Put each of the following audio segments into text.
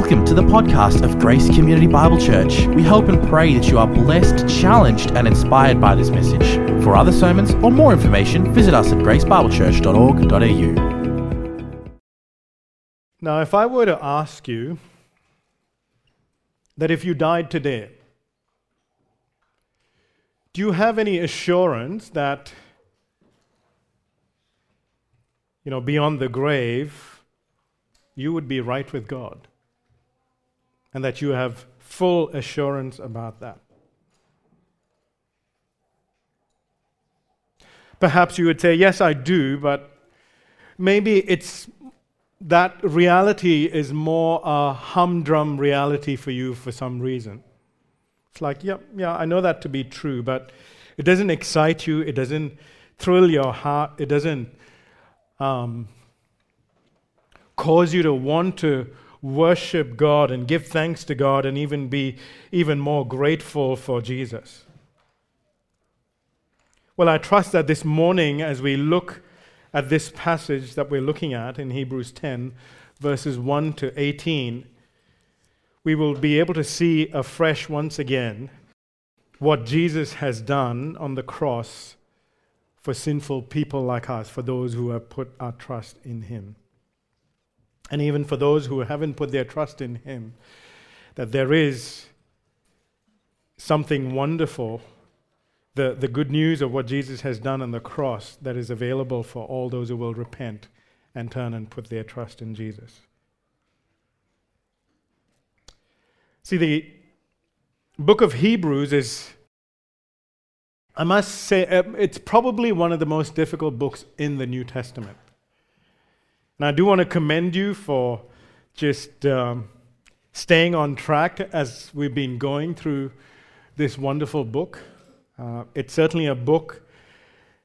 Welcome to the podcast of Grace Community Bible Church. We hope and pray that you are blessed, challenged, and inspired by this message. For other sermons or more information, visit us at gracebiblechurch.org.au. Now, if I were to ask you that if you died today, do you have any assurance that, you know, beyond the grave, you would be right with God? And that you have full assurance about that. Perhaps you would say, Yes, I do, but maybe it's that reality is more a humdrum reality for you for some reason. It's like, yeah, yeah, I know that to be true, but it doesn't excite you, it doesn't thrill your heart, it doesn't um, cause you to want to worship God and give thanks to God and even be even more grateful for Jesus. Well, I trust that this morning, as we look at this passage that we're looking at in Hebrews 10, verses 1 to 18, we will be able to see afresh once again what Jesus has done on the cross for sinful people like us, for those who have put our trust in Him and even for those who haven't put their trust in Him, that there is something wonderful, the, the good news of what Jesus has done on the cross that is available for all those who will repent and turn and put their trust in Jesus. See, the book of Hebrews is, I must say, uh, it's probably one of the most difficult books in the New Testament. And I do want to commend you for just um, staying on track as we've been going through this wonderful book. Uh, it's certainly a book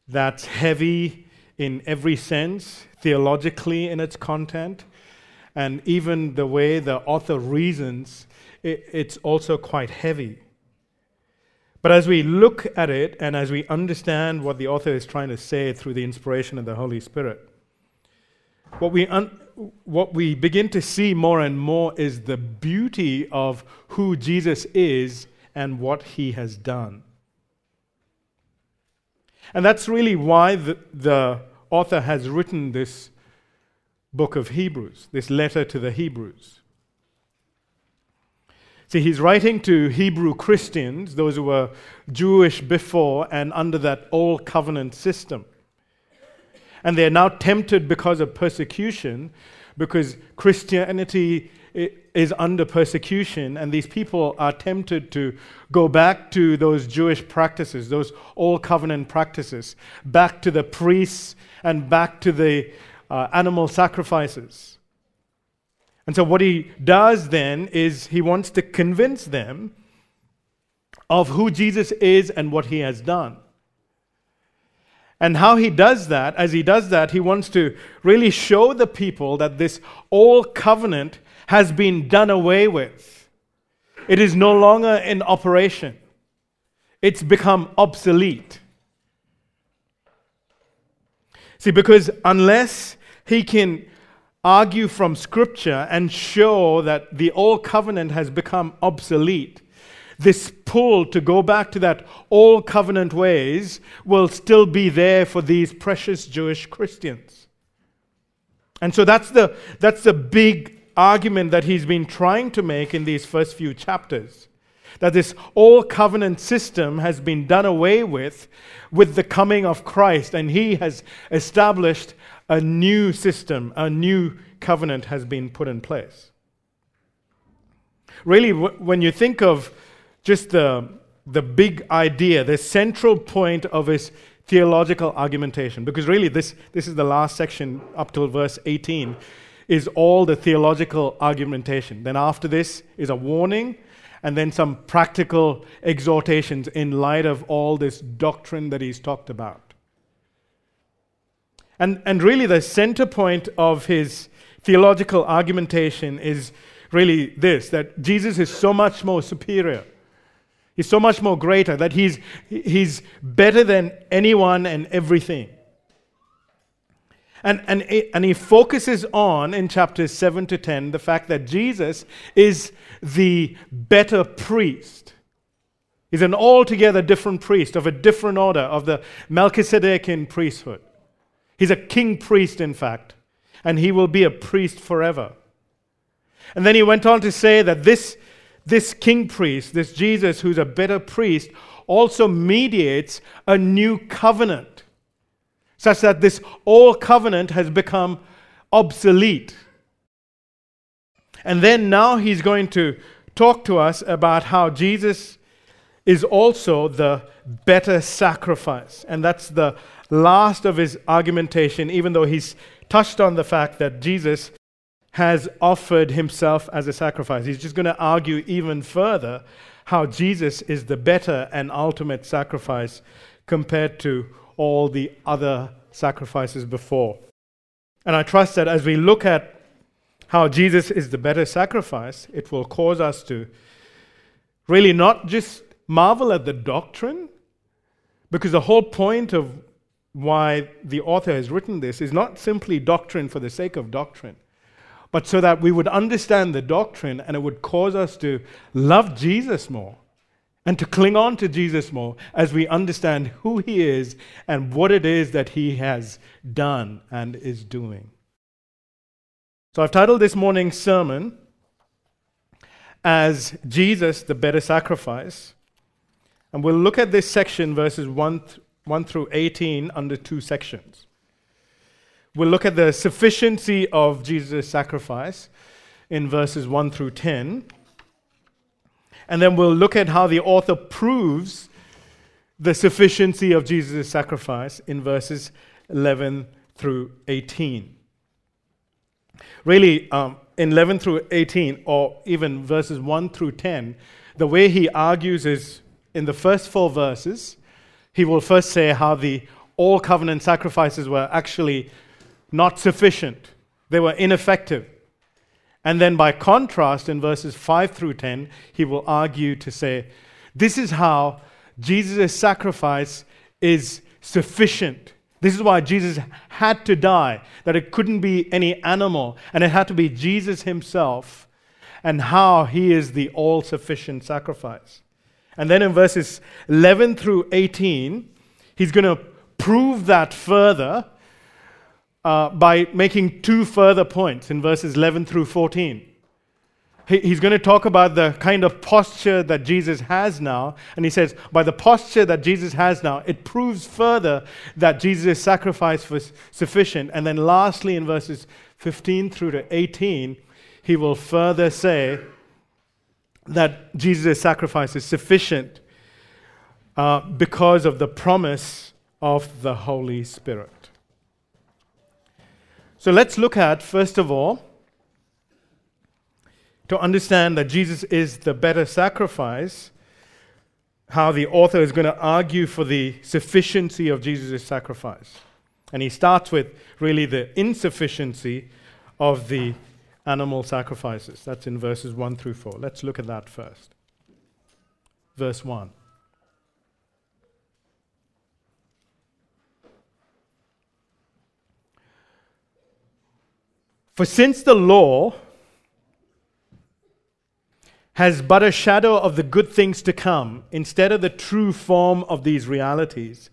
that's heavy in every sense, theologically in its content, and even the way the author reasons, it, it's also quite heavy. But as we look at it and as we understand what the author is trying to say through the inspiration of the Holy Spirit, what we, un- what we begin to see more and more is the beauty of who Jesus is and what he has done. And that's really why the, the author has written this book of Hebrews, this letter to the Hebrews. See, he's writing to Hebrew Christians, those who were Jewish before and under that old covenant system and they're now tempted because of persecution, because Christianity is under persecution, and these people are tempted to go back to those Jewish practices, those old covenant practices, back to the priests and back to the uh, animal sacrifices. And so, what he does then is he wants to convince them of who Jesus is and what he has done. And how he does that, as he does that, he wants to really show the people that this old covenant has been done away with. It is no longer in operation, it's become obsolete. See, because unless he can argue from Scripture and show that the old covenant has become obsolete, this pull to go back to that old covenant ways will still be there for these precious Jewish Christians. And so that's the, that's the big argument that he's been trying to make in these first few chapters. That this old covenant system has been done away with with the coming of Christ, and he has established a new system, a new covenant has been put in place. Really, when you think of just the, the big idea, the central point of his theological argumentation. Because really, this, this is the last section up till verse 18, is all the theological argumentation. Then after this is a warning, and then some practical exhortations in light of all this doctrine that he's talked about. And, and really, the center point of his theological argumentation is really this that Jesus is so much more superior He's so much more greater that he's, he's better than anyone and everything. And, and, and he focuses on, in chapters 7 to 10, the fact that Jesus is the better priest. He's an altogether different priest of a different order, of the Melchizedekian priesthood. He's a king priest, in fact, and he will be a priest forever. And then he went on to say that this, this king priest, this Jesus who's a better priest, also mediates a new covenant such that this old covenant has become obsolete. And then now he's going to talk to us about how Jesus is also the better sacrifice. And that's the last of his argumentation, even though he's touched on the fact that Jesus has offered himself as a sacrifice. He's just going to argue even further how Jesus is the better and ultimate sacrifice compared to all the other sacrifices before. And I trust that as we look at how Jesus is the better sacrifice, it will cause us to really not just marvel at the doctrine, because the whole point of why the author has written this is not simply doctrine for the sake of doctrine, but so that we would understand the doctrine and it would cause us to love Jesus more and to cling on to Jesus more as we understand who he is and what it is that he has done and is doing. So I've titled this morning's sermon as Jesus, the better sacrifice. And we'll look at this section, verses 1, th- 1 through 18, under two sections. We'll look at the sufficiency of Jesus' sacrifice in verses 1 through 10. And then we'll look at how the author proves the sufficiency of Jesus' sacrifice in verses 11 through 18. Really, um, in 11 through 18, or even verses 1 through 10, the way he argues is in the first four verses, he will first say how the old covenant sacrifices were actually not sufficient, they were ineffective. And then, by contrast, in verses 5 through 10, he will argue to say, This is how Jesus' sacrifice is sufficient. This is why Jesus had to die, that it couldn't be any animal, and it had to be Jesus himself, and how he is the all sufficient sacrifice. And then in verses 11 through 18, he's going to prove that further uh, by making two further points in verses 11 through 14. He, he's going to talk about the kind of posture that Jesus has now. And he says, by the posture that Jesus has now, it proves further that Jesus' sacrifice was sufficient. And then lastly, in verses 15 through to 18, he will further say that Jesus' sacrifice is sufficient uh, because of the promise of the Holy Spirit. So let's look at, first of all, to understand that Jesus is the better sacrifice, how the author is going to argue for the sufficiency of Jesus' sacrifice. And he starts with really the insufficiency of the animal sacrifices. That's in verses 1 through 4. Let's look at that first. Verse 1. For since the law has but a shadow of the good things to come instead of the true form of these realities,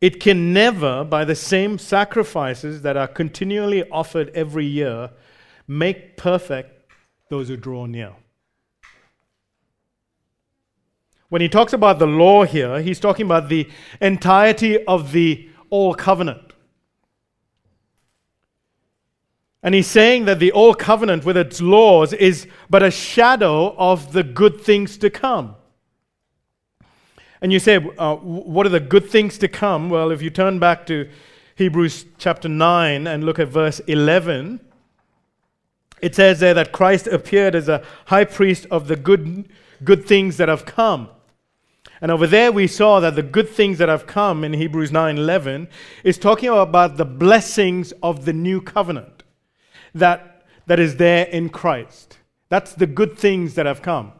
it can never, by the same sacrifices that are continually offered every year, make perfect those who draw near. When he talks about the law here, he's talking about the entirety of the old Covenant. And he's saying that the old covenant with its laws is but a shadow of the good things to come. And you say, uh, what are the good things to come? Well, if you turn back to Hebrews chapter 9 and look at verse 11, it says there that Christ appeared as a high priest of the good, good things that have come. And over there we saw that the good things that have come in Hebrews 9:11 is talking about the blessings of the new covenant that, that is there in Christ. That's the good things that have come.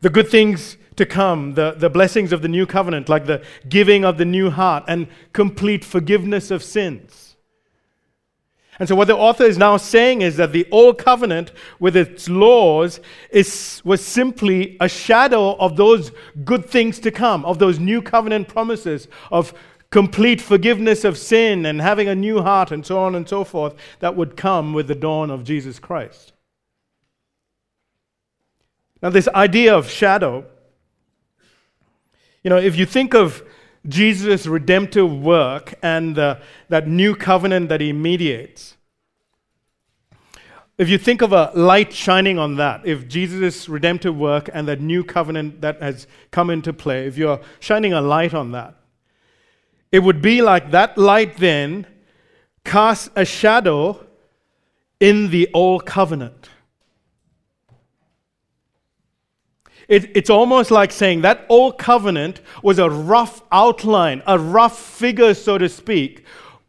the good things to come, the, the blessings of the new covenant, like the giving of the new heart and complete forgiveness of sins. And so, what the author is now saying is that the old covenant, with its laws, is, was simply a shadow of those good things to come, of those new covenant promises of complete forgiveness of sin and having a new heart and so on and so forth that would come with the dawn of Jesus Christ. Now, this idea of shadow, you know, if you think of Jesus' redemptive work and that new covenant that he mediates, if you think of a light shining on that, if Jesus' redemptive work and that new covenant that has come into play, if you're shining a light on that, it would be like that light then casts a shadow in the old covenant. It, it's almost like saying that old covenant was a rough outline, a rough figure, so to speak,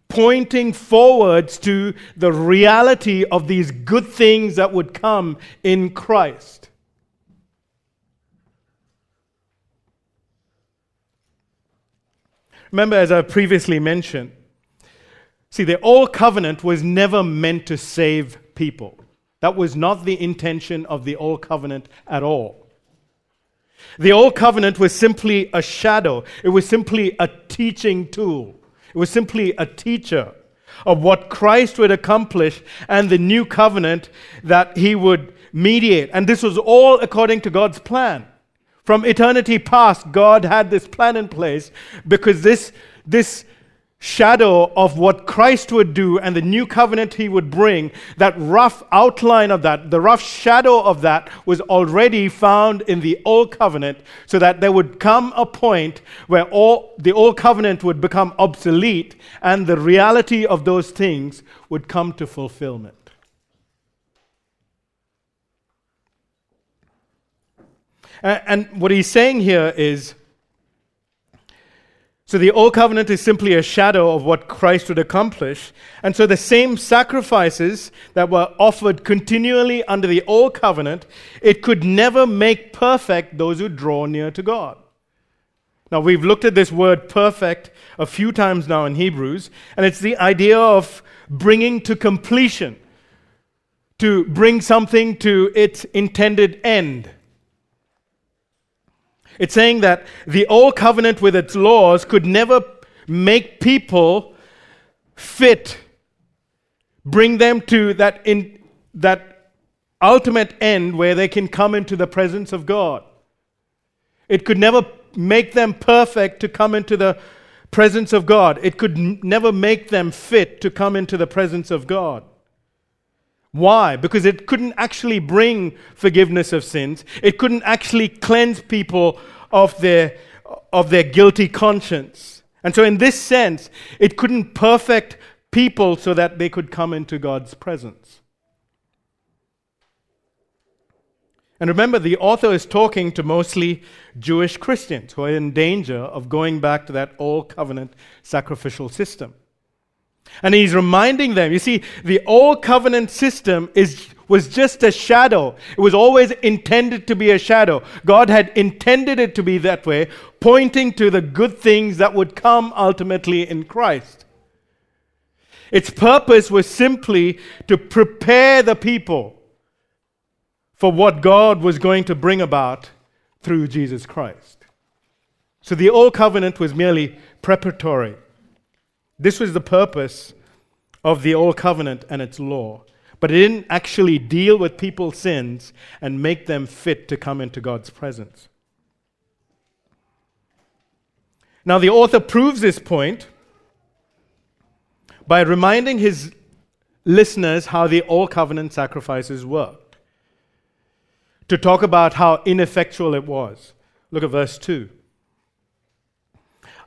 pointing forwards to the reality of these good things that would come in Christ. Remember, as I previously mentioned, see, the old covenant was never meant to save people. That was not the intention of the old covenant at all. The old covenant was simply a shadow, it was simply a teaching tool, it was simply a teacher of what Christ would accomplish and the new covenant that he would mediate. And this was all according to God's plan. From eternity past, God had this plan in place because this, this shadow of what Christ would do and the new covenant he would bring, that rough outline of that, the rough shadow of that was already found in the old covenant, so that there would come a point where all the old covenant would become obsolete and the reality of those things would come to fulfillment. And what he's saying here is so the old covenant is simply a shadow of what Christ would accomplish. And so the same sacrifices that were offered continually under the old covenant, it could never make perfect those who draw near to God. Now we've looked at this word perfect a few times now in Hebrews, and it's the idea of bringing to completion, to bring something to its intended end. It's saying that the old covenant with its laws could never make people fit, bring them to that, in, that ultimate end where they can come into the presence of God. It could never make them perfect to come into the presence of God. It could n- never make them fit to come into the presence of God. Why? Because it couldn't actually bring forgiveness of sins. It couldn't actually cleanse people of their, of their guilty conscience. And so, in this sense, it couldn't perfect people so that they could come into God's presence. And remember, the author is talking to mostly Jewish Christians who are in danger of going back to that old covenant sacrificial system. And he's reminding them, you see, the old covenant system is, was just a shadow. It was always intended to be a shadow. God had intended it to be that way, pointing to the good things that would come ultimately in Christ. Its purpose was simply to prepare the people for what God was going to bring about through Jesus Christ. So the old covenant was merely preparatory. This was the purpose of the Old Covenant and its law. But it didn't actually deal with people's sins and make them fit to come into God's presence. Now, the author proves this point by reminding his listeners how the Old Covenant sacrifices worked, to talk about how ineffectual it was. Look at verse 2.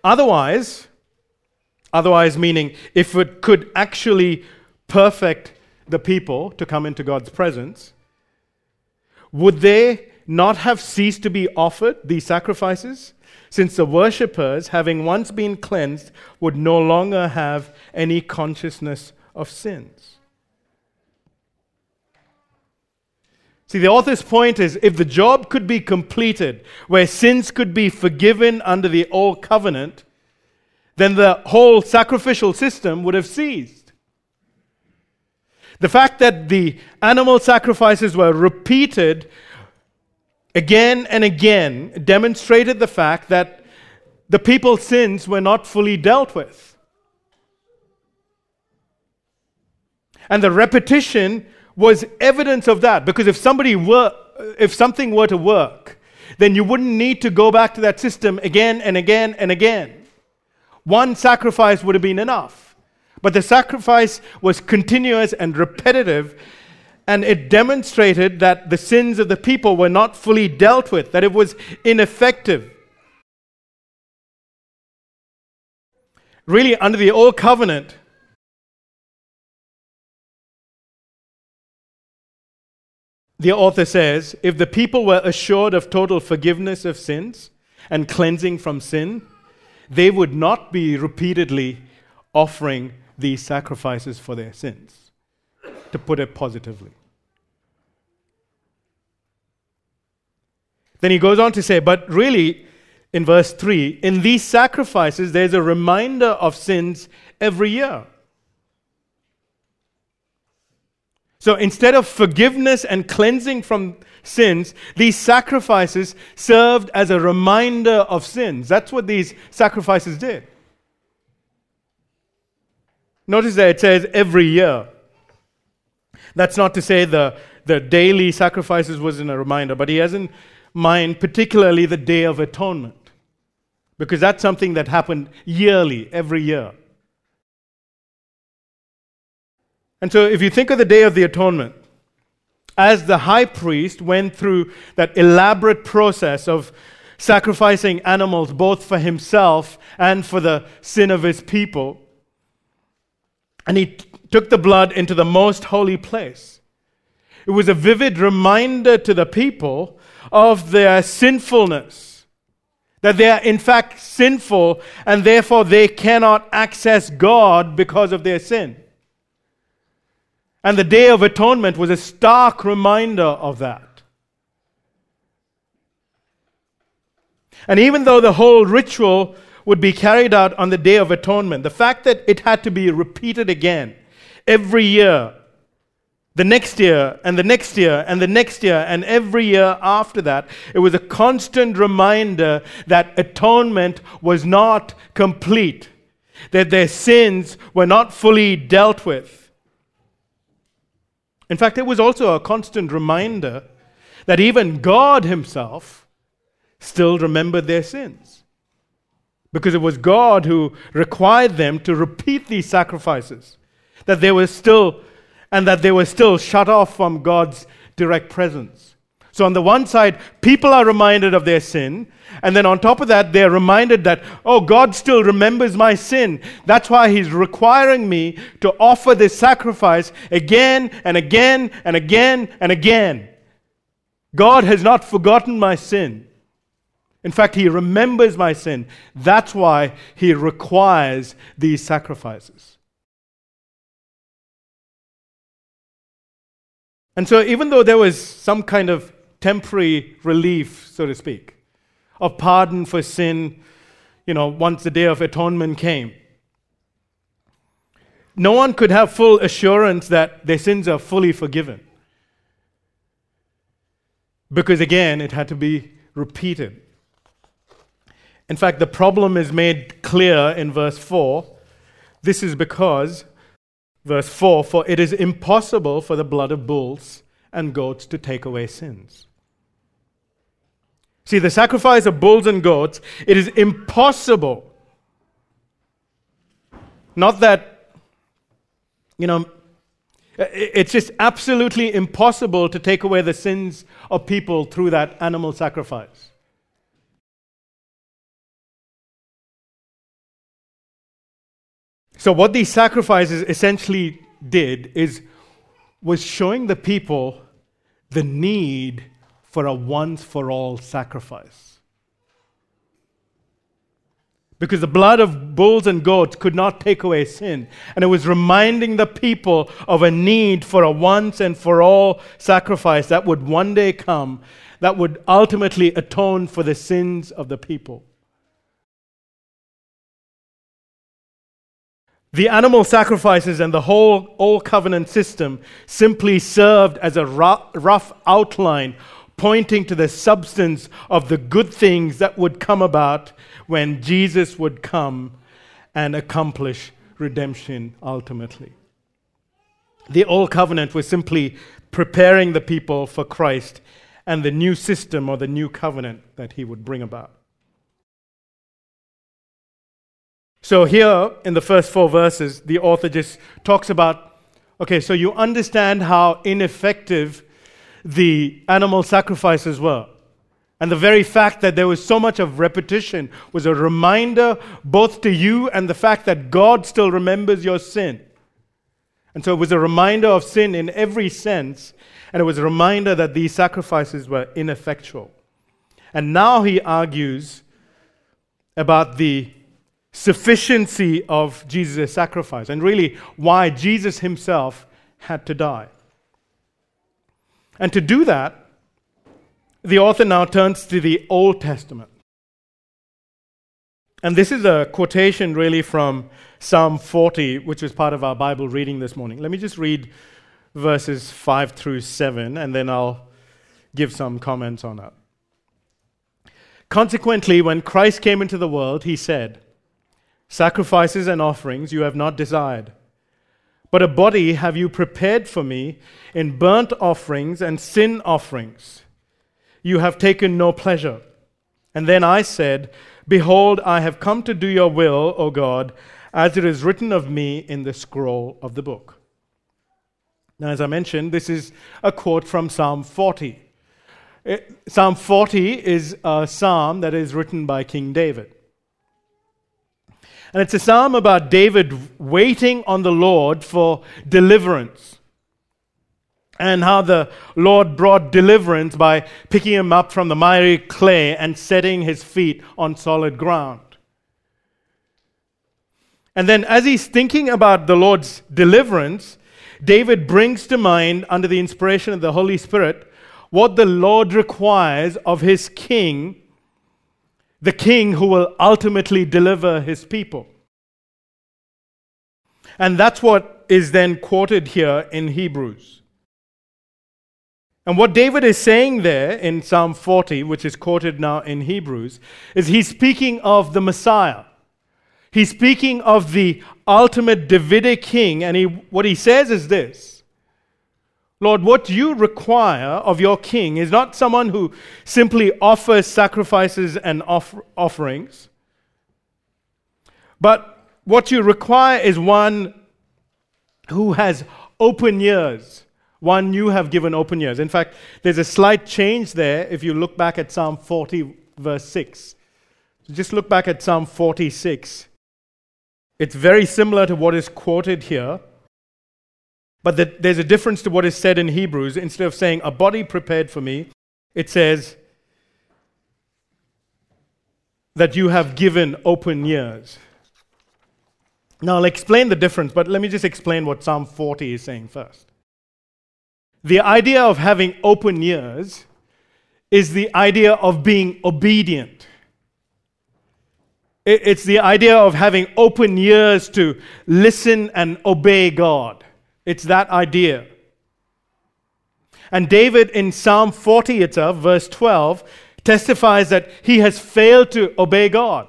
Otherwise, Otherwise, meaning if it could actually perfect the people to come into God's presence, would they not have ceased to be offered these sacrifices? Since the worshippers, having once been cleansed, would no longer have any consciousness of sins. See, the author's point is if the job could be completed where sins could be forgiven under the old covenant, then the whole sacrificial system would have ceased. The fact that the animal sacrifices were repeated again and again demonstrated the fact that the people's sins were not fully dealt with. And the repetition was evidence of that because if somebody were if something were to work, then you wouldn't need to go back to that system again and again and again. One sacrifice would have been enough. But the sacrifice was continuous and repetitive, and it demonstrated that the sins of the people were not fully dealt with, that it was ineffective. Really, under the old covenant, the author says if the people were assured of total forgiveness of sins and cleansing from sin, they would not be repeatedly offering these sacrifices for their sins, to put it positively. Then he goes on to say, but really, in verse 3, in these sacrifices, there's a reminder of sins every year. So instead of forgiveness and cleansing from sins, these sacrifices served as a reminder of sins. That's what these sacrifices did. Notice that it says every year. That's not to say the, the daily sacrifices wasn't a reminder, but he has in mind particularly the Day of Atonement, because that's something that happened yearly, every year. And so, if you think of the Day of the Atonement, as the high priest went through that elaborate process of sacrificing animals both for himself and for the sin of his people, and he t- took the blood into the most holy place. It was a vivid reminder to the people of their sinfulness, that they are in fact sinful and therefore they cannot access God because of their sin. And the Day of Atonement was a stark reminder of that. And even though the whole ritual would be carried out on the Day of Atonement, the fact that it had to be repeated again every year, the next year, and the next year, and the next year, and every year after that, it was a constant reminder that atonement was not complete, that their sins were not fully dealt with. In fact, it was also a constant reminder that even God Himself still remembered their sins. Because it was God who required them to repeat these sacrifices, that they were still, and that they were still shut off from God's direct presence. So, on the one side, people are reminded of their sin. And then on top of that, they're reminded that, oh, God still remembers my sin. That's why He's requiring me to offer this sacrifice again and again and again and again. God has not forgotten my sin. In fact, He remembers my sin. That's why He requires these sacrifices. And so, even though there was some kind of temporary relief, so to speak, of pardon for sin, you know, once the day of atonement came. No one could have full assurance that their sins are fully forgiven. Because again, it had to be repeated. In fact, the problem is made clear in verse 4. This is because, verse 4, for it is impossible for the blood of bulls and goats to take away sins. See, the sacrifice of bulls and goats, it is impossible. Not that, you know, it's just absolutely impossible to take away the sins of people through that animal sacrifice. So, what these sacrifices essentially did is was showing the people the need for a once for all sacrifice. because the blood of bulls and goats could not take away sin. And it was reminding the people of a need for a once and for all sacrifice that would one day come, that would ultimately atone for the sins of the people. The animal sacrifices and the whole Old Covenant system simply served as a rough outline pointing to the substance of the good things that would come about when Jesus would come and accomplish redemption ultimately. The Old Covenant was simply preparing the people for Christ and the new system or the new covenant that he would bring about. So, here in the first four verses, the author just talks about okay, so you understand how ineffective the animal sacrifices were. And the very fact that there was so much of repetition was a reminder both to you and the fact that God still remembers your sin. And so it was a reminder of sin in every sense, and it was a reminder that these sacrifices were ineffectual. And now he argues about the sufficiency of Jesus' sacrifice and really why Jesus himself had to die. And to do that, the author now turns to the Old Testament. And this is a quotation really from Psalm 40, which was part of our Bible reading this morning. Let me just read verses 5 through 7, and then I'll give some comments on that. Consequently, when Christ came into the world, he said, Sacrifices and offerings you have not desired but a body have you prepared for me in burnt offerings and sin offerings. You have taken no pleasure. And then I said, Behold, I have come to do your will, O God, as it is written of me in the scroll of the book. Now, as I mentioned, this is a quote from Psalm 40. It, psalm 40 is a psalm that is written by King David. And it's a psalm about David waiting on the Lord for deliverance. And how the Lord brought deliverance by picking him up from the miry clay and setting his feet on solid ground. And then, as he's thinking about the Lord's deliverance, David brings to mind, under the inspiration of the Holy Spirit, what the Lord requires of his king the king who will ultimately deliver his people. And that's what is then quoted here in Hebrews. And what David is saying there in Psalm 40, which is quoted now in Hebrews, is he's speaking of the Messiah. He's speaking of the ultimate Davidic king, and he, what he says is this Lord, what you require of your king is not someone who simply offers sacrifices and off- offerings, but what you require is one who has open ears. One you have given open ears. In fact, there's a slight change there if you look back at Psalm 40, verse 6. So just look back at Psalm 46. It's very similar to what is quoted here. But the, there's a difference to what is said in Hebrews. Instead of saying, a body prepared for me, it says, that you have given open ears. Now, I'll explain the difference, but let me just explain what Psalm 40 is saying first. The idea of having open ears is the idea of being obedient. It's the idea of having open ears to listen and obey God. It's that idea. And David in Psalm 40 itself, verse 12, testifies that he has failed to obey God.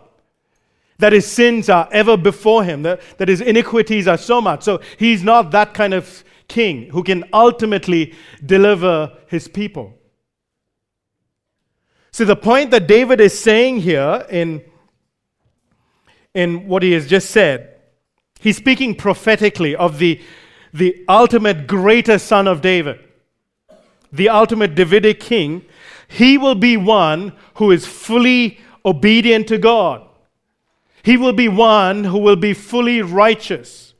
That his sins are ever before him, that, that his iniquities are so much. So he's not that kind of king who can ultimately deliver his people. So the point that David is saying here in, in what he has just said, he's speaking prophetically of the the ultimate greater son of David, the ultimate Davidic king, he will be one who is fully obedient to God. He will be one who will be fully righteous.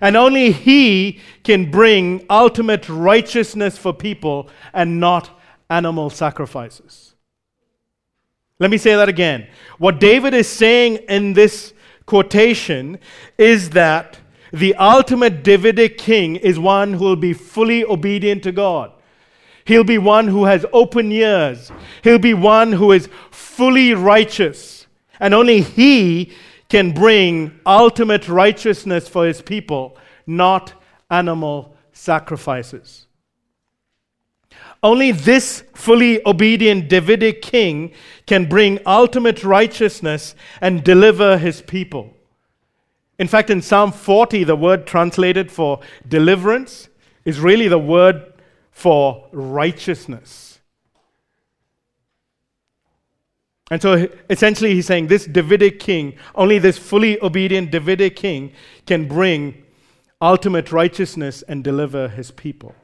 And only he can bring ultimate righteousness for people and not animal sacrifices. Let me say that again. What David is saying in this quotation is that the ultimate Davidic king is one who will be fully obedient to God. He'll be one who has open ears. He'll be one who is fully righteous. And only he can bring ultimate righteousness for his people, not animal sacrifices. Only this fully obedient Davidic king can bring ultimate righteousness and deliver his people. In fact, in Psalm 40, the word translated for deliverance is really the word for righteousness. And so essentially, he's saying this Davidic king, only this fully obedient Davidic king, can bring ultimate righteousness and deliver his people.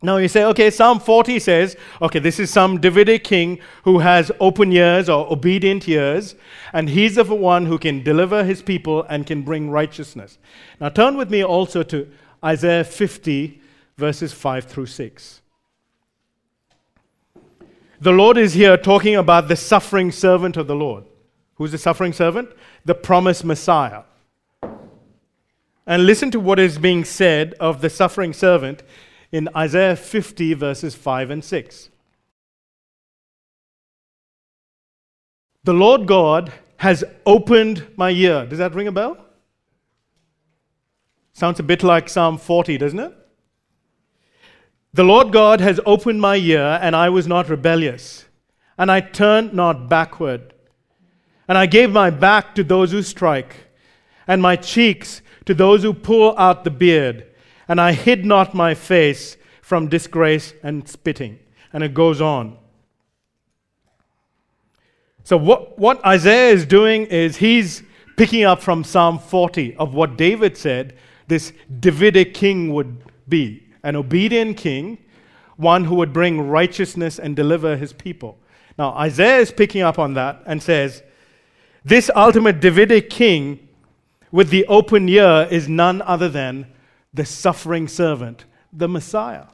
Now you say, okay, Psalm 40 says, okay, this is some Davidic king who has open ears or obedient ears, and he's the one who can deliver his people and can bring righteousness. Now turn with me also to Isaiah 50, verses 5 through 6. The Lord is here talking about the suffering servant of the Lord. Who's the suffering servant? The promised Messiah. And listen to what is being said of the suffering servant in Isaiah 50, verses 5 and 6. The Lord God has opened my ear. Does that ring a bell? Sounds a bit like Psalm 40, doesn't it? The Lord God has opened my ear, and I was not rebellious, and I turned not backward. And I gave my back to those who strike, and my cheeks to those who pull out the beard and I hid not my face from disgrace and spitting. And it goes on. So, what, what Isaiah is doing is he's picking up from Psalm 40 of what David said this Davidic king would be an obedient king, one who would bring righteousness and deliver his people. Now, Isaiah is picking up on that and says, This ultimate Davidic king with the open ear is none other than the suffering servant, the Messiah.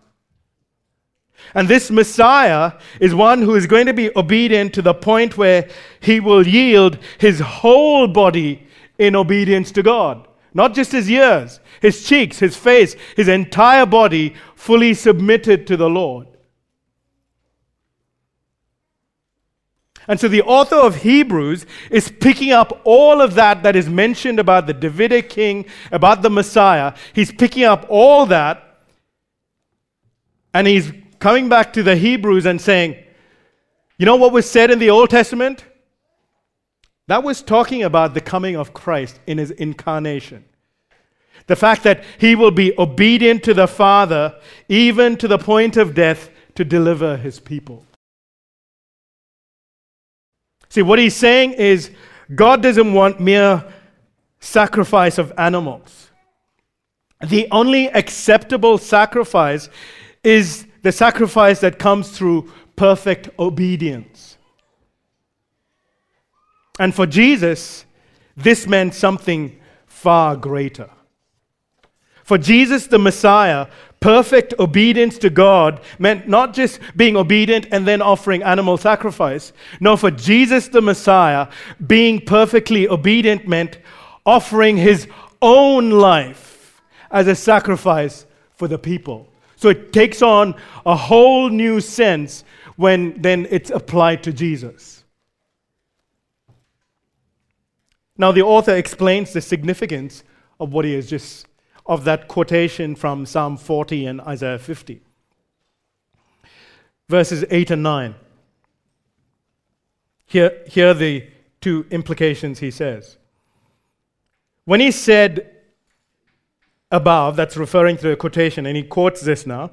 And this Messiah is one who is going to be obedient to the point where he will yield his whole body in obedience to God. Not just his ears, his cheeks, his face, his entire body fully submitted to the Lord. And so the author of Hebrews is picking up all of that that is mentioned about the Davidic king, about the Messiah. He's picking up all that and he's coming back to the Hebrews and saying, you know what was said in the Old Testament? That was talking about the coming of Christ in his incarnation. The fact that he will be obedient to the Father, even to the point of death, to deliver his people. See, what he's saying is God doesn't want mere sacrifice of animals. The only acceptable sacrifice is the sacrifice that comes through perfect obedience. And for Jesus, this meant something far greater. For Jesus, the Messiah, perfect obedience to God meant not just being obedient and then offering animal sacrifice. No, for Jesus the Messiah, being perfectly obedient meant offering his own life as a sacrifice for the people. So it takes on a whole new sense when then it's applied to Jesus. Now, the author explains the significance of what he has just of that quotation from Psalm 40 and Isaiah 50. Verses 8 and 9. Here, here are the two implications he says. When he said above, that's referring to a quotation, and he quotes this now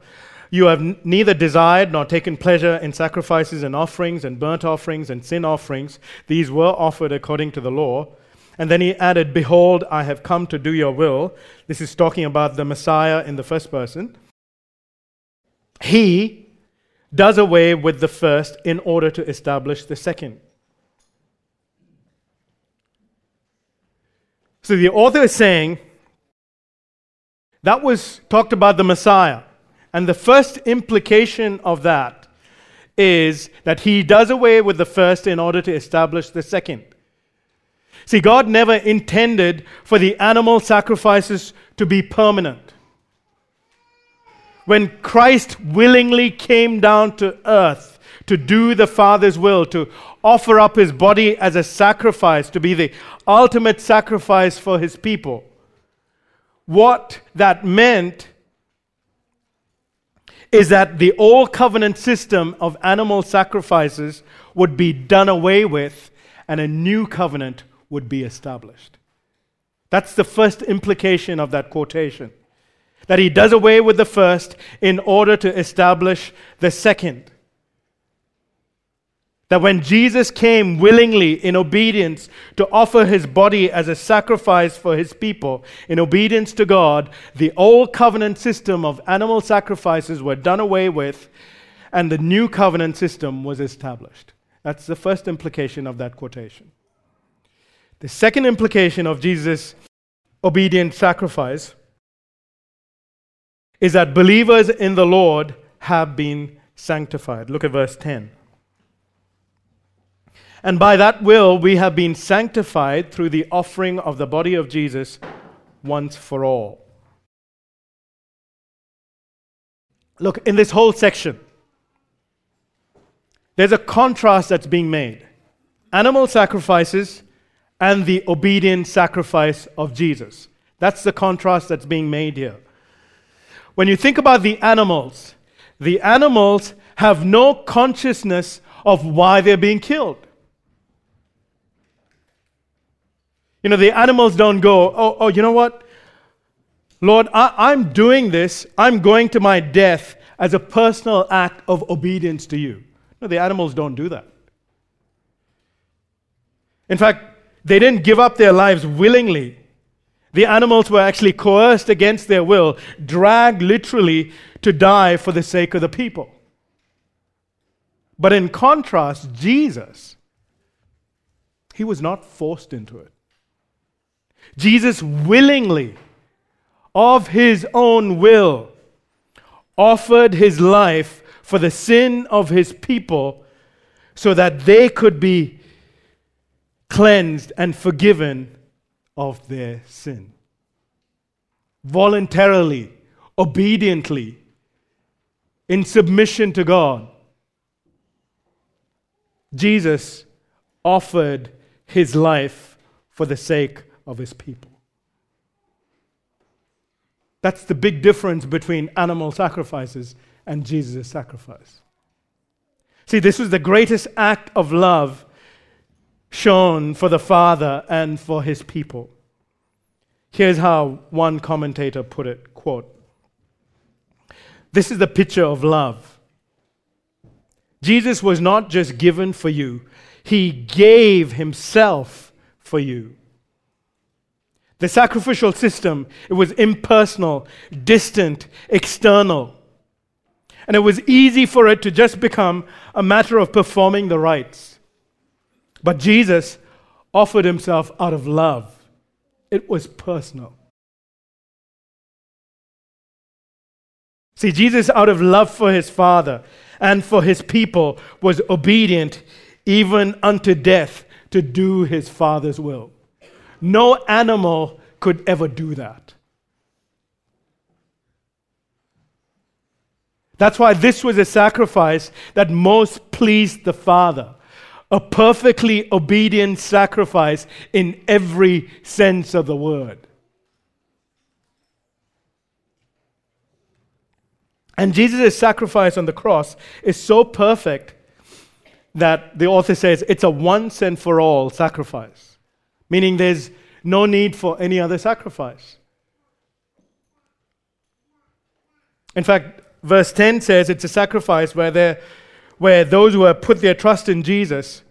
You have neither desired nor taken pleasure in sacrifices and offerings and burnt offerings and sin offerings. These were offered according to the law and then he added, Behold, I have come to do your will. This is talking about the Messiah in the first person. He does away with the first in order to establish the second. So the author is saying that was talked about the Messiah. And the first implication of that is that he does away with the first in order to establish the second. See, God never intended for the animal sacrifices to be permanent. When Christ willingly came down to earth to do the Father's will, to offer up his body as a sacrifice, to be the ultimate sacrifice for his people, what that meant is that the old covenant system of animal sacrifices would be done away with and a new covenant would be established. That's the first implication of that quotation. That he does away with the first in order to establish the second. That when Jesus came willingly in obedience to offer his body as a sacrifice for his people, in obedience to God, the old covenant system of animal sacrifices were done away with and the new covenant system was established. That's the first implication of that quotation. The second implication of Jesus' obedient sacrifice is that believers in the Lord have been sanctified. Look at verse 10. And by that will, we have been sanctified through the offering of the body of Jesus once for all. Look, in this whole section, there's a contrast that's being made animal sacrifices and the obedient sacrifice of Jesus. That's the contrast that's being made here. When you think about the animals, the animals have no consciousness of why they're being killed. You know, the animals don't go, oh, oh you know what? Lord, I, am doing this, I'm going to my death as a personal act of obedience to you. No, the animals don't do that. In fact, they didn't give up their lives willingly. The animals were actually coerced against their will, dragged literally to die for the sake of the people. But in contrast, Jesus, he was not forced into it. Jesus willingly, of his own will, offered his life for the sin of his people so that they could be cleansed and forgiven of their sin. Voluntarily, obediently, in submission to God, Jesus offered his life for the sake of his people. That's the big difference between animal sacrifices and Jesus' sacrifice. See, this was the greatest act of love shown for the Father and for his people. Here's how one commentator put it quote, This is the picture of love. Jesus was not just given for you, he gave himself for you. The sacrificial system, it was impersonal, distant, external. And it was easy for it to just become a matter of performing the rites. But Jesus offered himself out of love, it was personal. See, Jesus, out of love for his Father and for his people, was obedient even unto death to do his Father's will. No animal could ever do that. That's why this was a sacrifice that most pleased the Father. A perfectly obedient sacrifice in every sense of the word. And Jesus' sacrifice on the cross is so perfect that the author says it's a once and for all sacrifice meaning there's no need for any other sacrifice. In fact, verse 10 says it's a sacrifice where, where those who have put their trust in Jesus,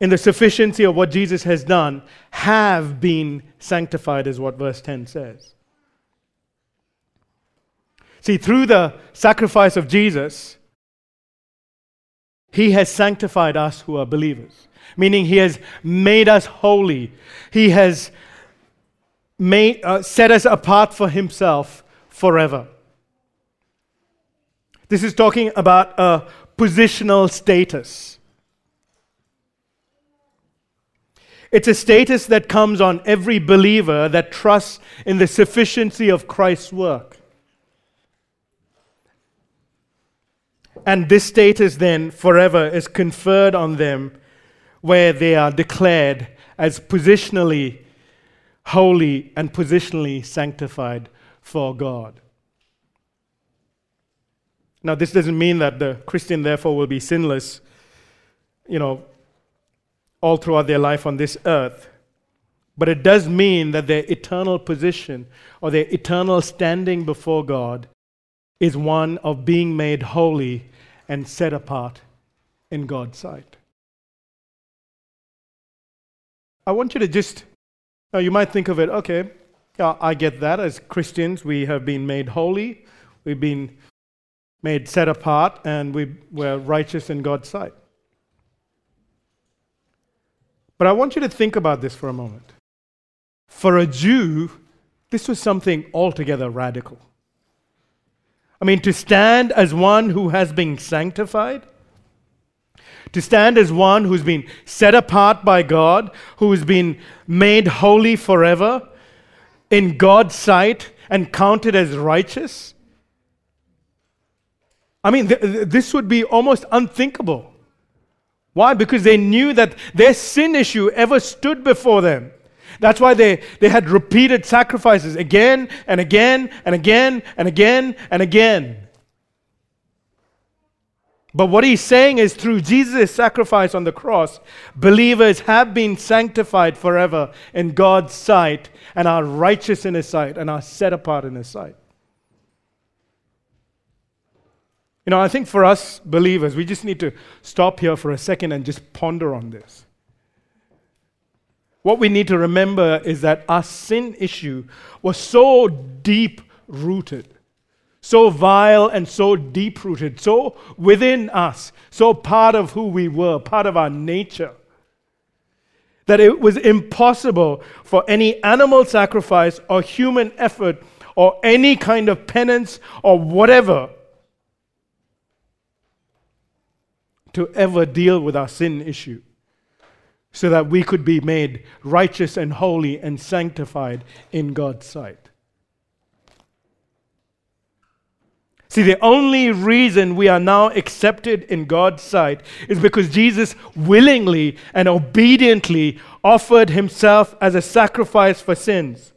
in the sufficiency of what Jesus has done, have been sanctified, is what verse 10 says. See, through the sacrifice of Jesus, he has sanctified us who are believers meaning He has made us holy. He has made, uh, set us apart for Himself forever. This is talking about a positional status. It's a status that comes on every believer that trusts in the sufficiency of Christ's work. And this status then forever is conferred on them where they are declared as positionally holy and positionally sanctified for God. Now, this doesn't mean that the Christian, therefore, will be sinless, you know, all throughout their life on this earth. But it does mean that their eternal position or their eternal standing before God is one of being made holy and set apart in God's sight. I want you to just, now you might think of it, okay, I get that. As Christians, we have been made holy, we've been made set apart, and we, we're righteous in God's sight. But I want you to think about this for a moment. For a Jew, this was something altogether radical. I mean, to stand as one who has been sanctified, to stand as one who's been set apart by God, who has been made holy forever in God's sight and counted as righteous. I mean, th- th- this would be almost unthinkable. Why? Because they knew that their sin issue ever stood before them. That's why they, they had repeated sacrifices again and again and again and again and again. But what he's saying is through Jesus' sacrifice on the cross, believers have been sanctified forever in God's sight and are righteous in his sight and are set apart in his sight. You know, I think for us believers, we just need to stop here for a second and just ponder on this. What we need to remember is that our sin issue was so deep rooted, so vile and so deep rooted, so within us, so part of who we were, part of our nature, that it was impossible for any animal sacrifice or human effort or any kind of penance or whatever to ever deal with our sin issue so that we could be made righteous and holy and sanctified in God's sight. See, the only reason we are now accepted in God's sight is because Jesus willingly and obediently offered himself as a sacrifice for sins.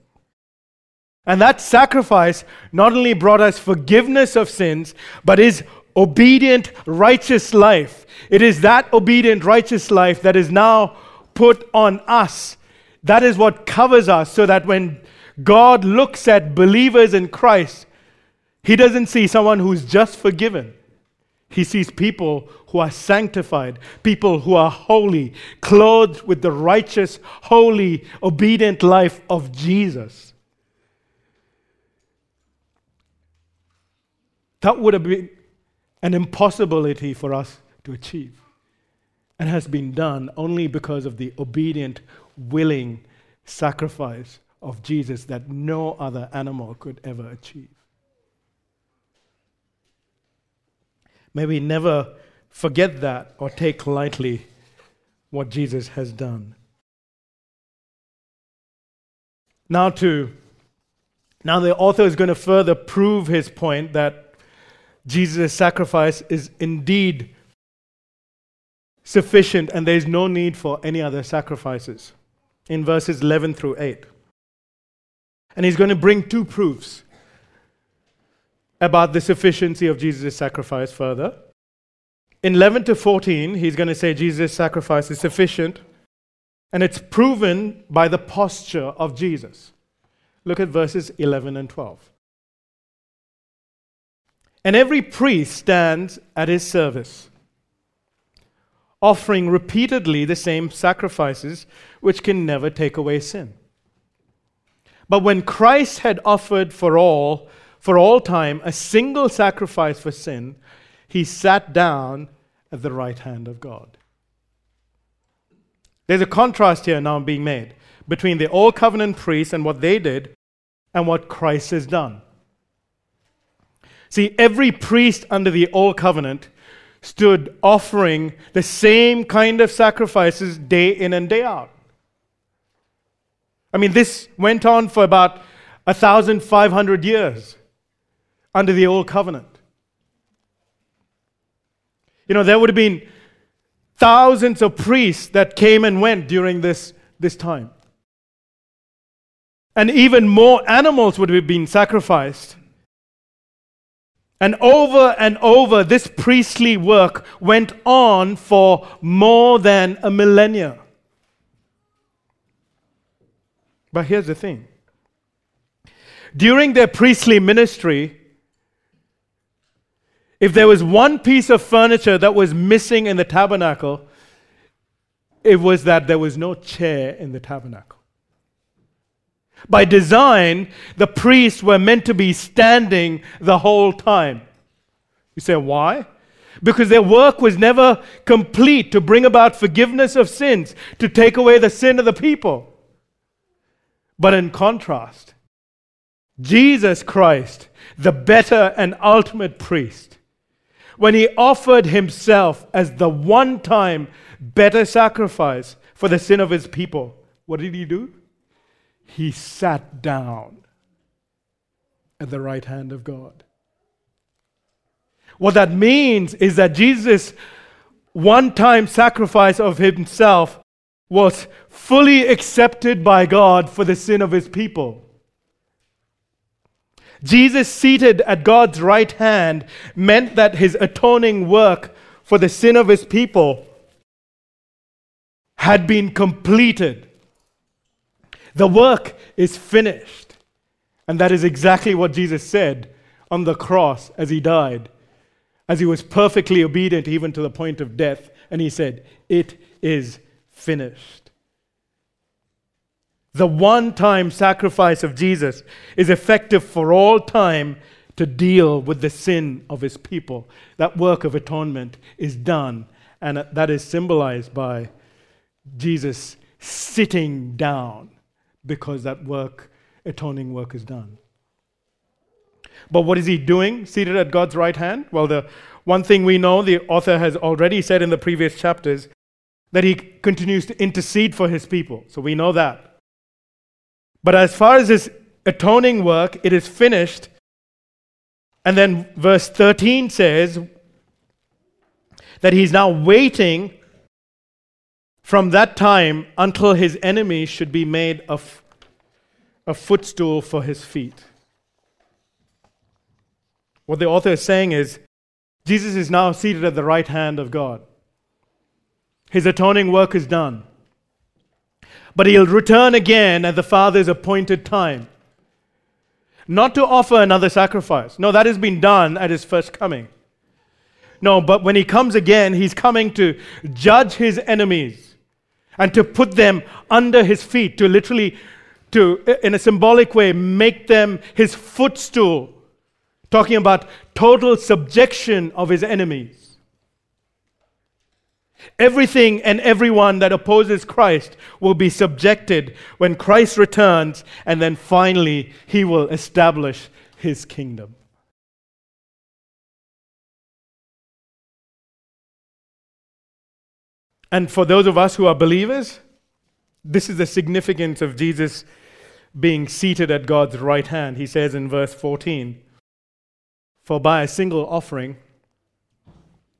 And that sacrifice not only brought us forgiveness of sins, but is obedient, righteous life. It is that obedient, righteous life that is now put on us. That is what covers us, so that when God looks at believers in Christ, He doesn't see someone who's just forgiven. He sees people who are sanctified, people who are holy, clothed with the righteous, holy, obedient life of Jesus. That would have been an impossibility for us to achieve and has been done only because of the obedient, willing sacrifice of Jesus that no other animal could ever achieve. May we never forget that or take lightly what Jesus has done. Now to now the author is going to further prove his point that Jesus' sacrifice is indeed sufficient and there is no need for any other sacrifices in verses 11 through 8. And he's going to bring two proofs about the sufficiency of Jesus' sacrifice further. In 11 to 14, he's going to say Jesus' sacrifice is sufficient, and it's proven by the posture of Jesus. Look at verses 11 and 12. And every priest stands at his service, offering repeatedly the same sacrifices which can never take away sin. But when Christ had offered for all, for all time, a single sacrifice for sin, he sat down at the right hand of God. There's a contrast here now being made between the old covenant priests and what they did and what Christ has done. See, every priest under the old covenant stood offering the same kind of sacrifices day in and day out. I mean, this went on for about 1,500 years under the Old Covenant. You know, there would have been thousands of priests that came and went during this, this time. And even more animals would have been sacrificed. And over and over, this priestly work went on for more than a millennia. But here's the thing during their priestly ministry, if there was one piece of furniture that was missing in the tabernacle, it was that there was no chair in the tabernacle. By design, the priests were meant to be standing the whole time. You say, why? Because their work was never complete to bring about forgiveness of sins, to take away the sin of the people. But in contrast, Jesus Christ, the better and ultimate priest, when he offered himself as the one time better sacrifice for the sin of his people, what did he do? He sat down at the right hand of God. What that means is that Jesus' one time sacrifice of himself was fully accepted by God for the sin of his people. Jesus, seated at God's right hand, meant that his atoning work for the sin of his people had been completed. The work is finished. And that is exactly what Jesus said on the cross as he died, as he was perfectly obedient even to the point of death. And he said, It is finished. The one time sacrifice of Jesus is effective for all time to deal with the sin of his people. That work of atonement is done, and that is symbolized by Jesus sitting down because that work, atoning work, is done. But what is he doing seated at God's right hand? Well, the one thing we know, the author has already said in the previous chapters, that he continues to intercede for his people. So we know that. But as far as his atoning work, it is finished. And then verse 13 says that he's now waiting from that time until his enemy should be made a, f- a footstool for his feet. What the author is saying is Jesus is now seated at the right hand of God. His atoning work is done. But he'll return again at the Father's appointed time. Not to offer another sacrifice. No, that has been done at his first coming. No, but when he comes again, he's coming to judge his enemies and to put them under his feet, to literally, to, in a symbolic way, make them his footstool. Talking about total subjection of his enemies. Everything and everyone that opposes Christ will be subjected when Christ returns, and then finally, he will establish his kingdom. And for those of us who are believers, this is the significance of Jesus being seated at God's right hand. He says in verse 14, For by a single offering,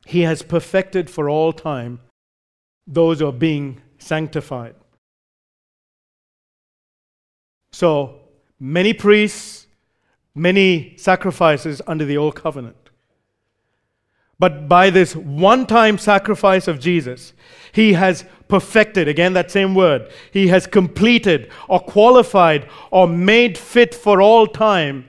he has perfected for all time those who are being sanctified. So, many priests, many sacrifices under the old covenant. But by this one time sacrifice of Jesus, he has perfected, again, that same word, he has completed or qualified or made fit for all time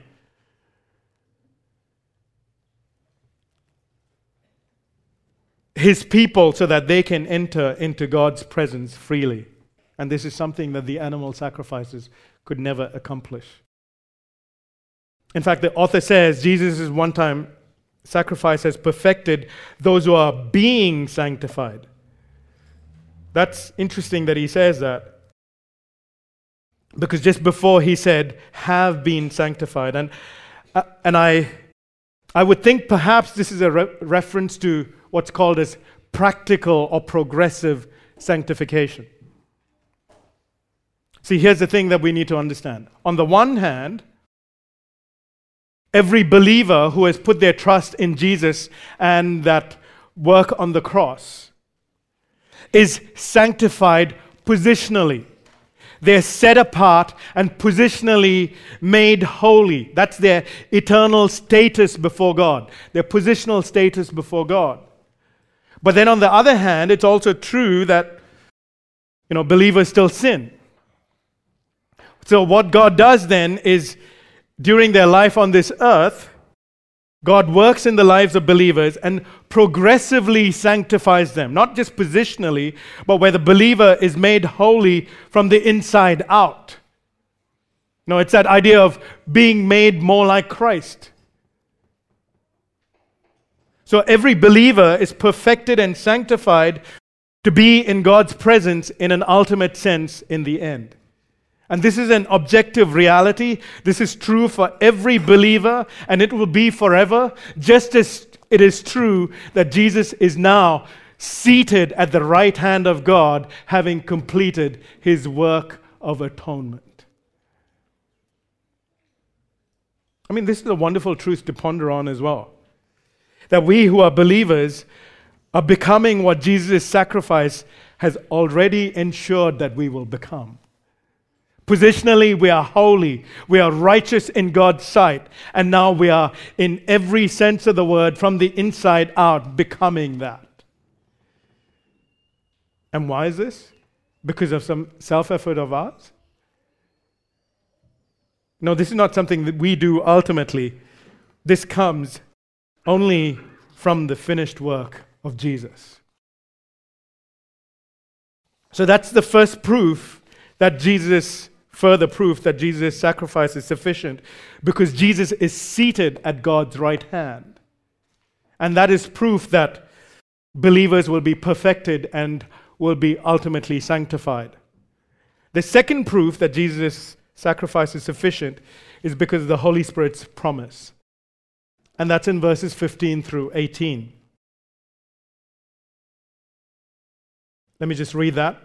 his people so that they can enter into God's presence freely. And this is something that the animal sacrifices could never accomplish. In fact, the author says Jesus' is one time sacrifice has perfected those who are being sanctified. That's interesting that he says that. Because just before he said, have been sanctified. And, uh, and I, I would think perhaps this is a re- reference to what's called as practical or progressive sanctification. See, here's the thing that we need to understand. On the one hand, every believer who has put their trust in Jesus and that work on the cross is sanctified positionally. They're set apart and positionally made holy. That's their eternal status before God, their positional status before God. But then on the other hand, it's also true that you know believers still sin. So what God does then is during their life on this earth, God works in the lives of believers and progressively sanctifies them, not just positionally, but where the believer is made holy from the inside out. No, it's that idea of being made more like Christ. So every believer is perfected and sanctified to be in God's presence in an ultimate sense in the end. And this is an objective reality. This is true for every believer, and it will be forever, just as it is true that Jesus is now seated at the right hand of God, having completed his work of atonement. I mean, this is a wonderful truth to ponder on as well. That we who are believers are becoming what Jesus' sacrifice has already ensured that we will become. Positionally, we are holy. We are righteous in God's sight. And now we are, in every sense of the word, from the inside out, becoming that. And why is this? Because of some self effort of ours? No, this is not something that we do ultimately. This comes only from the finished work of Jesus. So that's the first proof that Jesus further proof that Jesus' sacrifice is sufficient because Jesus is seated at God's right hand. And that is proof that believers will be perfected and will be ultimately sanctified. The second proof that Jesus' sacrifice is sufficient is because of the Holy Spirit's promise. And that's in verses 15 through 18. Let me just read that.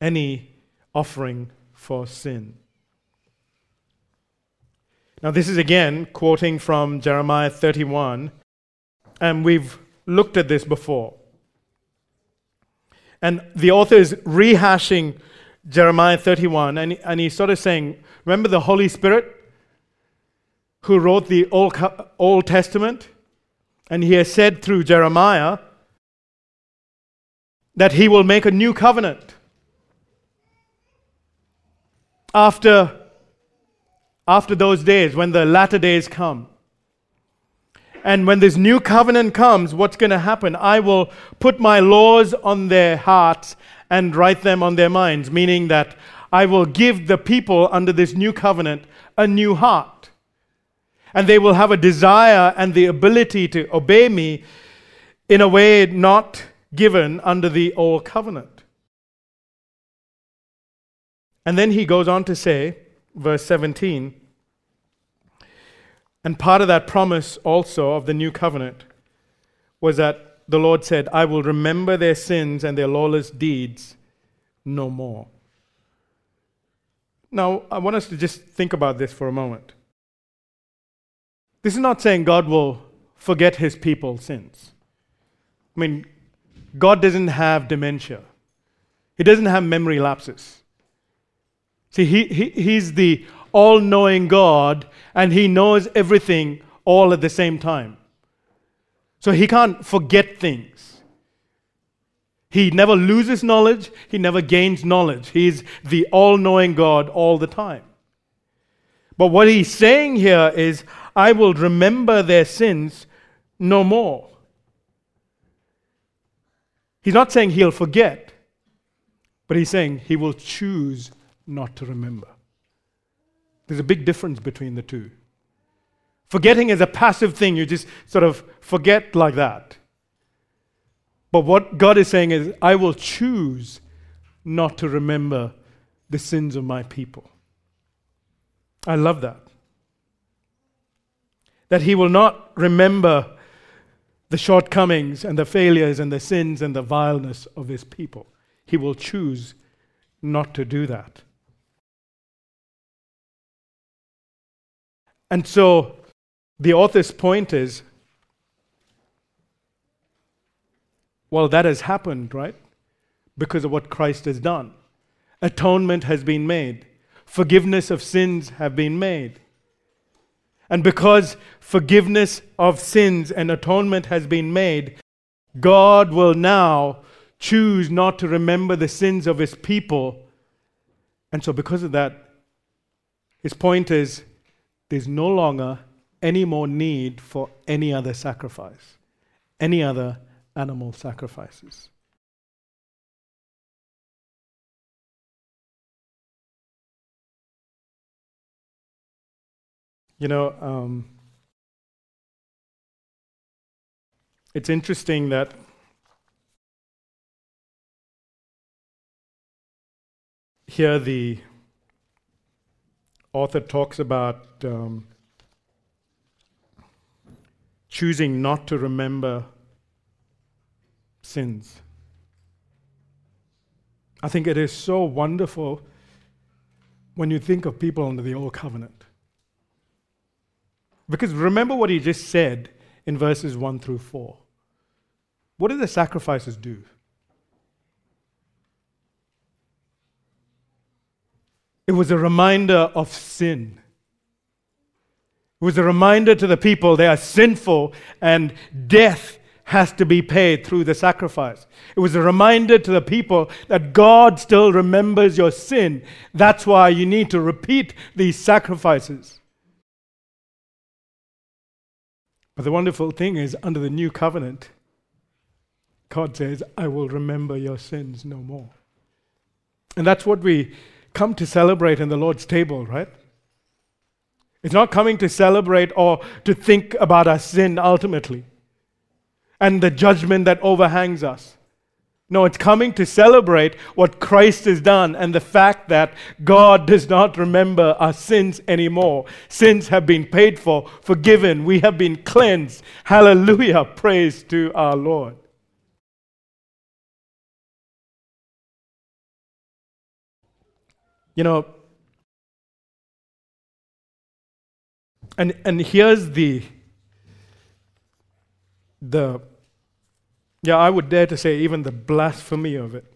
any offering for sin. Now, this is again quoting from Jeremiah 31, and we've looked at this before. And the author is rehashing Jeremiah 31, and, and he's sort of saying, Remember the Holy Spirit who wrote the Old, Old Testament? And he has said through Jeremiah that he will make a new covenant after, after those days, when the latter days come. And when this new covenant comes, what's going to happen? I will put my laws on their hearts and write them on their minds, meaning that I will give the people under this new covenant a new heart. And they will have a desire and the ability to obey me in a way not given under the old covenant. And then he goes on to say, verse 17, and part of that promise also of the new covenant was that the Lord said, I will remember their sins and their lawless deeds no more. Now, I want us to just think about this for a moment. This is not saying God will forget his people's sins. I mean, God doesn't have dementia, he doesn't have memory lapses. See, he, he, he's the all knowing God and he knows everything all at the same time. So he can't forget things. He never loses knowledge, he never gains knowledge. He's the all knowing God all the time. But what he's saying here is, I will remember their sins no more. He's not saying he'll forget, but he's saying he will choose not to remember. There's a big difference between the two. Forgetting is a passive thing, you just sort of forget like that. But what God is saying is, I will choose not to remember the sins of my people. I love that. That He will not remember the shortcomings and the failures and the sins and the vileness of his people. He will choose not to do that. And so the author's point is well, that has happened, right? Because of what Christ has done. Atonement has been made, forgiveness of sins have been made. And because forgiveness of sins and atonement has been made, God will now choose not to remember the sins of his people. And so, because of that, his point is there's no longer any more need for any other sacrifice, any other animal sacrifices. You know, um, it's interesting that here the author talks about um, choosing not to remember sins. I think it is so wonderful when you think of people under the old covenant. Because remember what he just said in verses 1 through 4. What did the sacrifices do? It was a reminder of sin. It was a reminder to the people they are sinful and death has to be paid through the sacrifice. It was a reminder to the people that God still remembers your sin. That's why you need to repeat these sacrifices. But the wonderful thing is, under the new covenant, God says, I will remember your sins no more. And that's what we come to celebrate in the Lord's table, right? It's not coming to celebrate or to think about our sin ultimately and the judgment that overhangs us. No, it's coming to celebrate what Christ has done and the fact that God does not remember our sins anymore. Sins have been paid for, forgiven, we have been cleansed. Hallelujah. Praise to our Lord. You know, and, and here's the, the yeah, I would dare to say even the blasphemy of it.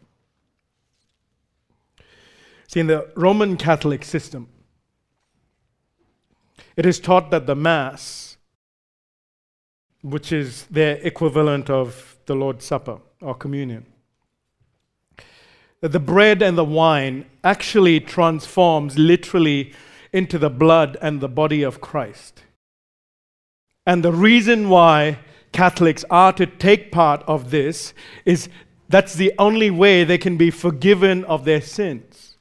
See, in the Roman Catholic system, it is taught that the Mass, which is their equivalent of the Lord's Supper or communion, that the bread and the wine actually transforms literally into the blood and the body of Christ. And the reason why Catholics are to take part of this is that's the only way they can be forgiven of their sins.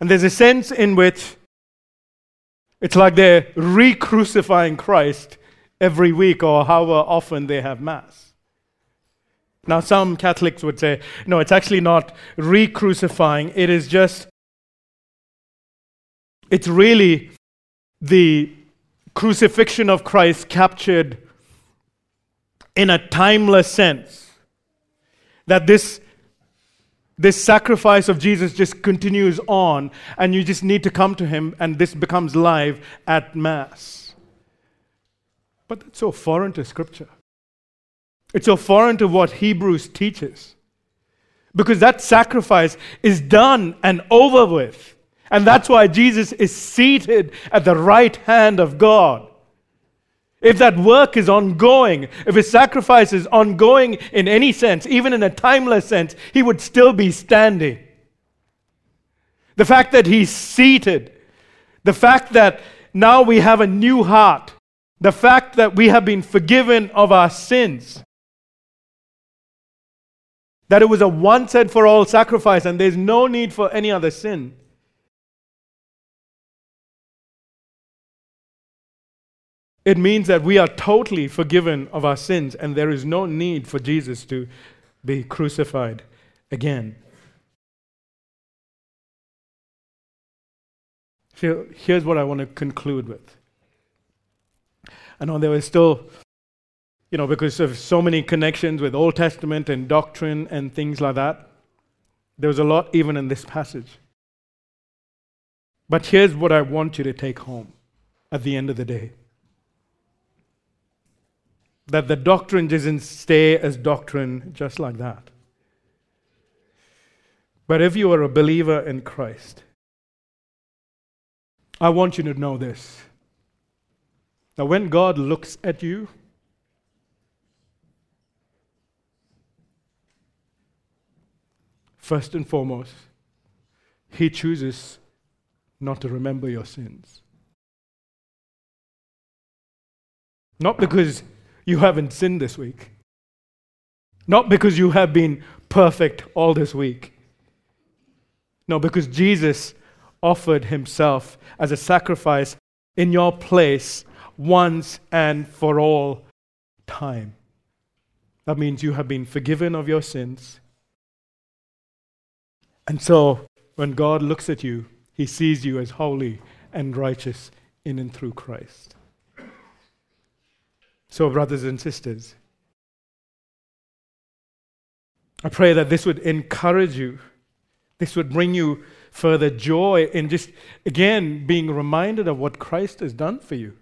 And there's a sense in which it's like they're re crucifying Christ every week or however often they have Mass. Now, some Catholics would say, no, it's actually not re crucifying, it is just, it's really the crucifixion of Christ captured in a timeless sense. That this, this sacrifice of Jesus just continues on, and you just need to come to Him, and this becomes live at Mass. But that's so foreign to Scripture. It's so foreign to what Hebrews teaches. Because that sacrifice is done and over with. And that's why Jesus is seated at the right hand of God. If that work is ongoing, if his sacrifice is ongoing in any sense, even in a timeless sense, he would still be standing. The fact that he's seated, the fact that now we have a new heart, the fact that we have been forgiven of our sins, That it was a once and for all sacrifice and there's no need for any other sin. It means that we are totally forgiven of our sins and there is no need for Jesus to be crucified again. So here's what I want to conclude with. I know there was still, you know, because of so many connections with Old Testament and doctrine and things like that, there was a lot even in this passage. But here's what I want you to take home at the end of the day that the doctrine doesn't stay as doctrine just like that. But if you are a believer in Christ, I want you to know this. That when God looks at you, first and foremost, He chooses not to remember your sins. Not because you haven't sinned this week, not because you have been perfect all this week. No, because Jesus offered himself as a sacrifice in your place once and for all time. That means you have been forgiven of your sins. And so, when God looks at you, he sees you as holy and righteous in and through Christ. So, brothers and sisters, I pray that this would encourage you. This would bring you further joy in just, again, being reminded of what Christ has done for you.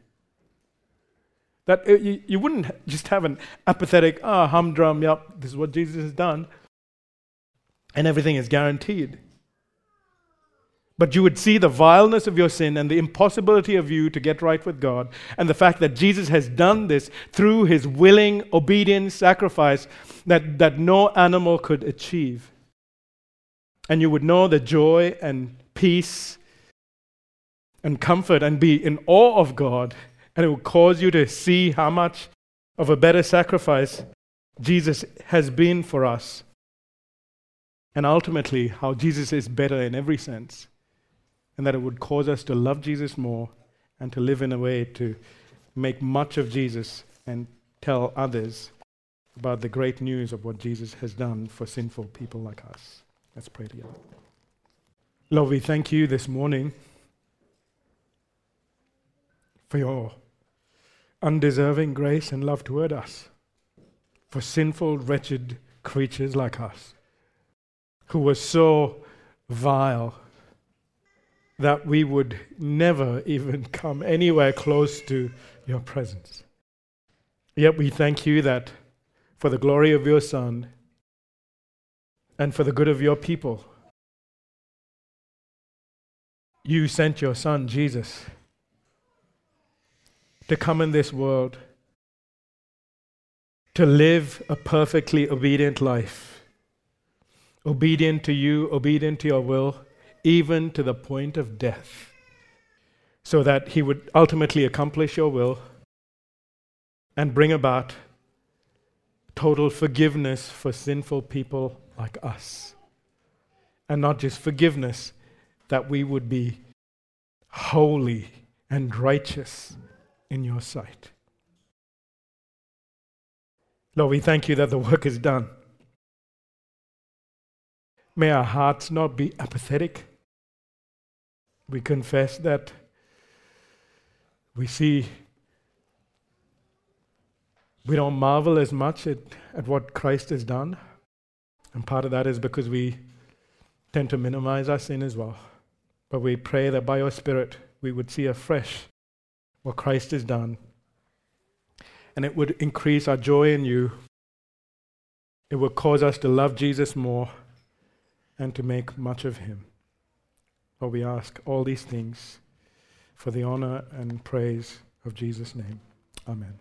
That uh, you, you wouldn't just have an apathetic, ah, humdrum, yep, this is what Jesus has done, and everything is guaranteed. But you would see the vileness of your sin and the impossibility of you to get right with God, and the fact that Jesus has done this through his willing, obedient sacrifice that, that no animal could achieve. And you would know the joy and peace and comfort and be in awe of God and it will cause you to see how much of a better sacrifice Jesus has been for us. And ultimately, how Jesus is better in every sense. And that it would cause us to love Jesus more and to live in a way to make much of Jesus and tell others about the great news of what Jesus has done for sinful people like us. Let's pray together. Lord, we thank you this morning for your undeserving grace and love toward us, for sinful, wretched creatures like us, who were so vile that we would never even come anywhere close to your presence. Yet we thank you that for the glory of your Son and for the good of your people, you sent your Son, Jesus to come in this world, to live a perfectly obedient life, obedient to you, obedient to your will, even to the point of death, so that he would ultimately accomplish your will and bring about total forgiveness for sinful people like us. And not just forgiveness, that we would be holy and righteous in your sight. Lord, we thank you that the work is done. May our hearts not be apathetic. We confess that we see, we don't marvel as much at, at what Christ has done. And part of that is because we tend to minimize our sin as well. But we pray that by your Spirit we would see afresh what Christ has done. And it would increase our joy in you. It would cause us to love Jesus more and to make much of him. Lord, we ask all these things for the honor and praise of Jesus' name. Amen.